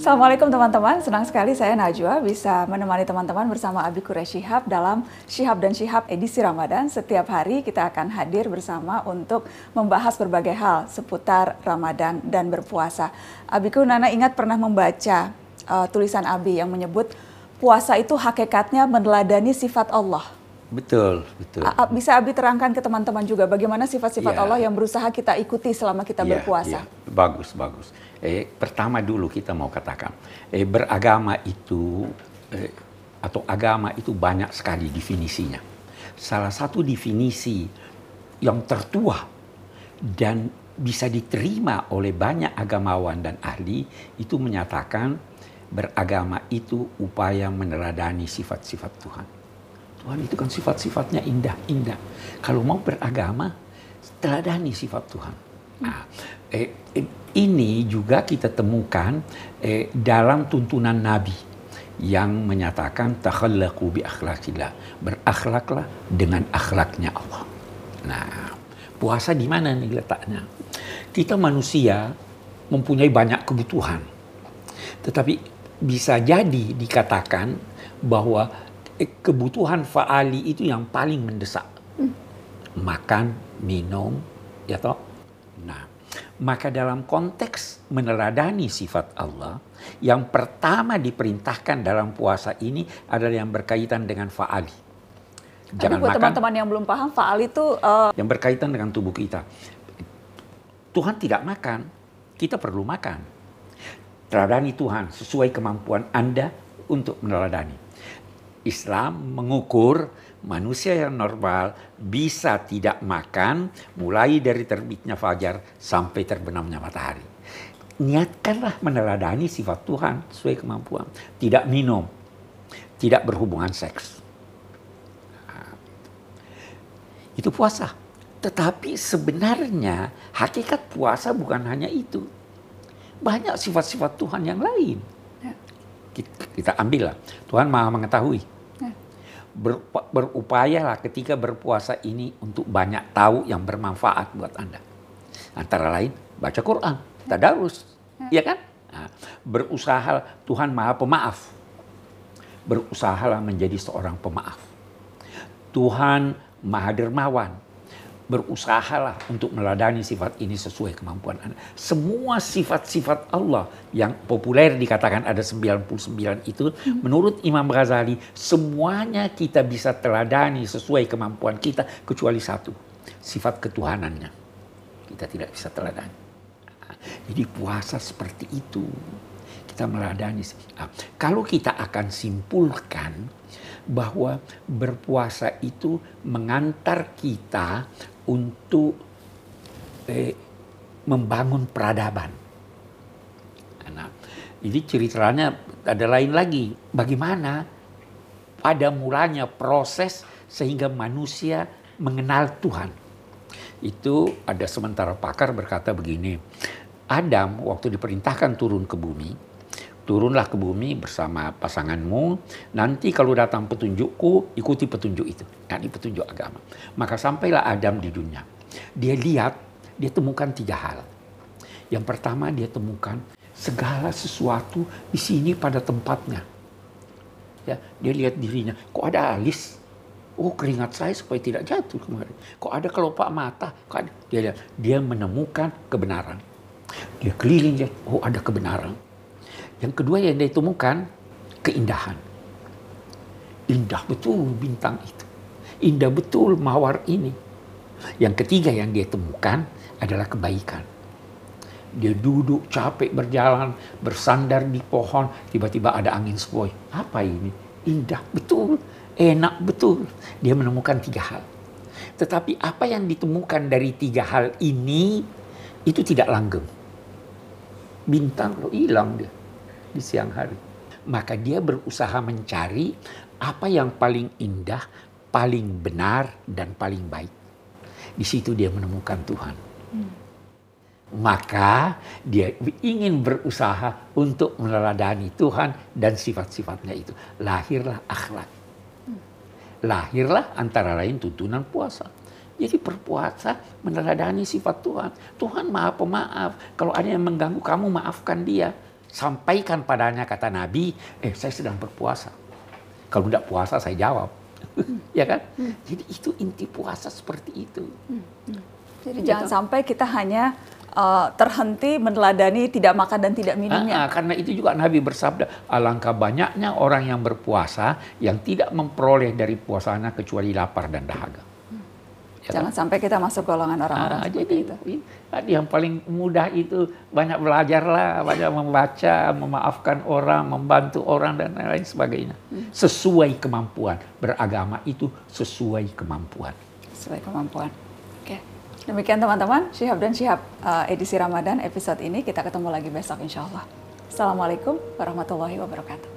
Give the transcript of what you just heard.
Assalamualaikum teman-teman, senang sekali saya Najwa bisa menemani teman-teman bersama Abi Quraish Shihab dalam Shihab dan Shihab edisi Ramadan. Setiap hari kita akan hadir bersama untuk membahas berbagai hal seputar Ramadan dan berpuasa. Abiku Nana ingat pernah membaca uh, tulisan Abi yang menyebut puasa itu hakikatnya meneladani sifat Allah. Betul, betul. A bisa Abi terangkan ke teman-teman juga bagaimana sifat-sifat ya. Allah yang berusaha kita ikuti selama kita ya, berpuasa. Ya. Bagus, bagus. Eh, pertama dulu kita mau katakan, eh, beragama itu eh, atau agama itu banyak sekali definisinya. Salah satu definisi yang tertua dan bisa diterima oleh banyak agamawan dan ahli itu menyatakan beragama itu upaya meneladani sifat-sifat Tuhan. Tuhan itu kan sifat-sifatnya indah-indah. Kalau mau beragama, teladani sifat Tuhan. Nah, eh, eh, ini juga kita temukan eh, dalam tuntunan Nabi yang menyatakan takhallaqu bi akhlaqillah. Berakhlaklah dengan akhlaknya Allah. Nah, puasa di mana nih letaknya? Kita manusia mempunyai banyak kebutuhan. Tetapi bisa jadi dikatakan bahwa kebutuhan faali itu yang paling mendesak. Hmm. Makan, minum, ya toh, Nah, maka dalam konteks meneladani sifat Allah, yang pertama diperintahkan dalam puasa ini adalah yang berkaitan dengan faali. Jangan buat teman-teman yang belum paham, faali itu uh... yang berkaitan dengan tubuh kita. Tuhan tidak makan, kita perlu makan. Teladani Tuhan sesuai kemampuan Anda untuk meneladani. Islam mengukur manusia yang normal bisa tidak makan mulai dari terbitnya fajar sampai terbenamnya matahari. Niatkanlah meneladani sifat Tuhan sesuai kemampuan. Tidak minum, tidak berhubungan seks. Nah, itu puasa. Tetapi sebenarnya hakikat puasa bukan hanya itu. Banyak sifat-sifat Tuhan yang lain. Ya. Kita ambillah. Tuhan maha mengetahui ber, berupayalah ketika berpuasa ini untuk banyak tahu yang bermanfaat buat Anda. Antara lain baca Quran, tadarus, ya kan? Nah, berusaha Tuhan Maha Pemaaf. Berusahalah menjadi seorang pemaaf. Tuhan Maha Dermawan berusahalah untuk meladani sifat ini sesuai kemampuan Anda. Semua sifat-sifat Allah yang populer dikatakan ada 99 itu, menurut Imam Ghazali, semuanya kita bisa teladani sesuai kemampuan kita, kecuali satu, sifat ketuhanannya. Kita tidak bisa teladani. Jadi puasa seperti itu. Kita meladani. Nah, kalau kita akan simpulkan bahwa berpuasa itu mengantar kita untuk eh, membangun peradaban. Nah, ini ceritanya ada lain lagi. Bagaimana pada mulanya proses sehingga manusia mengenal Tuhan. Itu ada sementara pakar berkata begini, Adam waktu diperintahkan turun ke bumi, turunlah ke bumi bersama pasanganmu. Nanti kalau datang petunjukku, ikuti petunjuk itu. Ini petunjuk agama. Maka sampailah Adam di dunia. Dia lihat, dia temukan tiga hal. Yang pertama dia temukan segala sesuatu di sini pada tempatnya. Ya, dia lihat dirinya, kok ada alis? Oh keringat saya supaya tidak jatuh kemarin. Kok ada kelopak mata? Kok ada? Dia lihat, dia menemukan kebenaran. Dia keliling, dia, oh ada kebenaran yang kedua yang dia temukan keindahan. Indah betul bintang itu. Indah betul mawar ini. Yang ketiga yang dia temukan adalah kebaikan. Dia duduk capek berjalan, bersandar di pohon, tiba-tiba ada angin sepoi. Apa ini? Indah betul, enak betul. Dia menemukan tiga hal. Tetapi apa yang ditemukan dari tiga hal ini itu tidak langgeng. Bintang lo hilang dia di siang hari. Maka dia berusaha mencari apa yang paling indah, paling benar, dan paling baik. Di situ dia menemukan Tuhan. Hmm. Maka dia ingin berusaha untuk meneladani Tuhan dan sifat-sifatnya itu. Lahirlah akhlak. Hmm. Lahirlah antara lain tuntunan puasa. Jadi berpuasa meneladani sifat Tuhan. Tuhan maha pemaaf. Kalau ada yang mengganggu kamu, maafkan dia sampaikan padanya kata Nabi, eh saya sedang berpuasa. Kalau tidak puasa saya jawab. ya kan? Jadi itu inti puasa seperti itu. Jadi Gitu. jangan sampai kita hanya uh, terhenti meneladani tidak makan dan tidak minumnya. Ah, ah, karena itu juga Nabi bersabda, alangkah banyaknya orang yang berpuasa yang tidak memperoleh dari puasanya kecuali lapar dan dahaga. Jangan sampai kita masuk golongan orang-orang Ah, seperti jadi itu. yang paling mudah itu banyak belajarlah, banyak membaca, memaafkan orang, membantu orang dan lain sebagainya. Sesuai kemampuan. Beragama itu sesuai kemampuan. sesuai kemampuan. Oke. Demikian teman-teman, Syihab dan Syihab uh, edisi Ramadan episode ini kita ketemu lagi besok insya Allah. Assalamualaikum warahmatullahi wabarakatuh.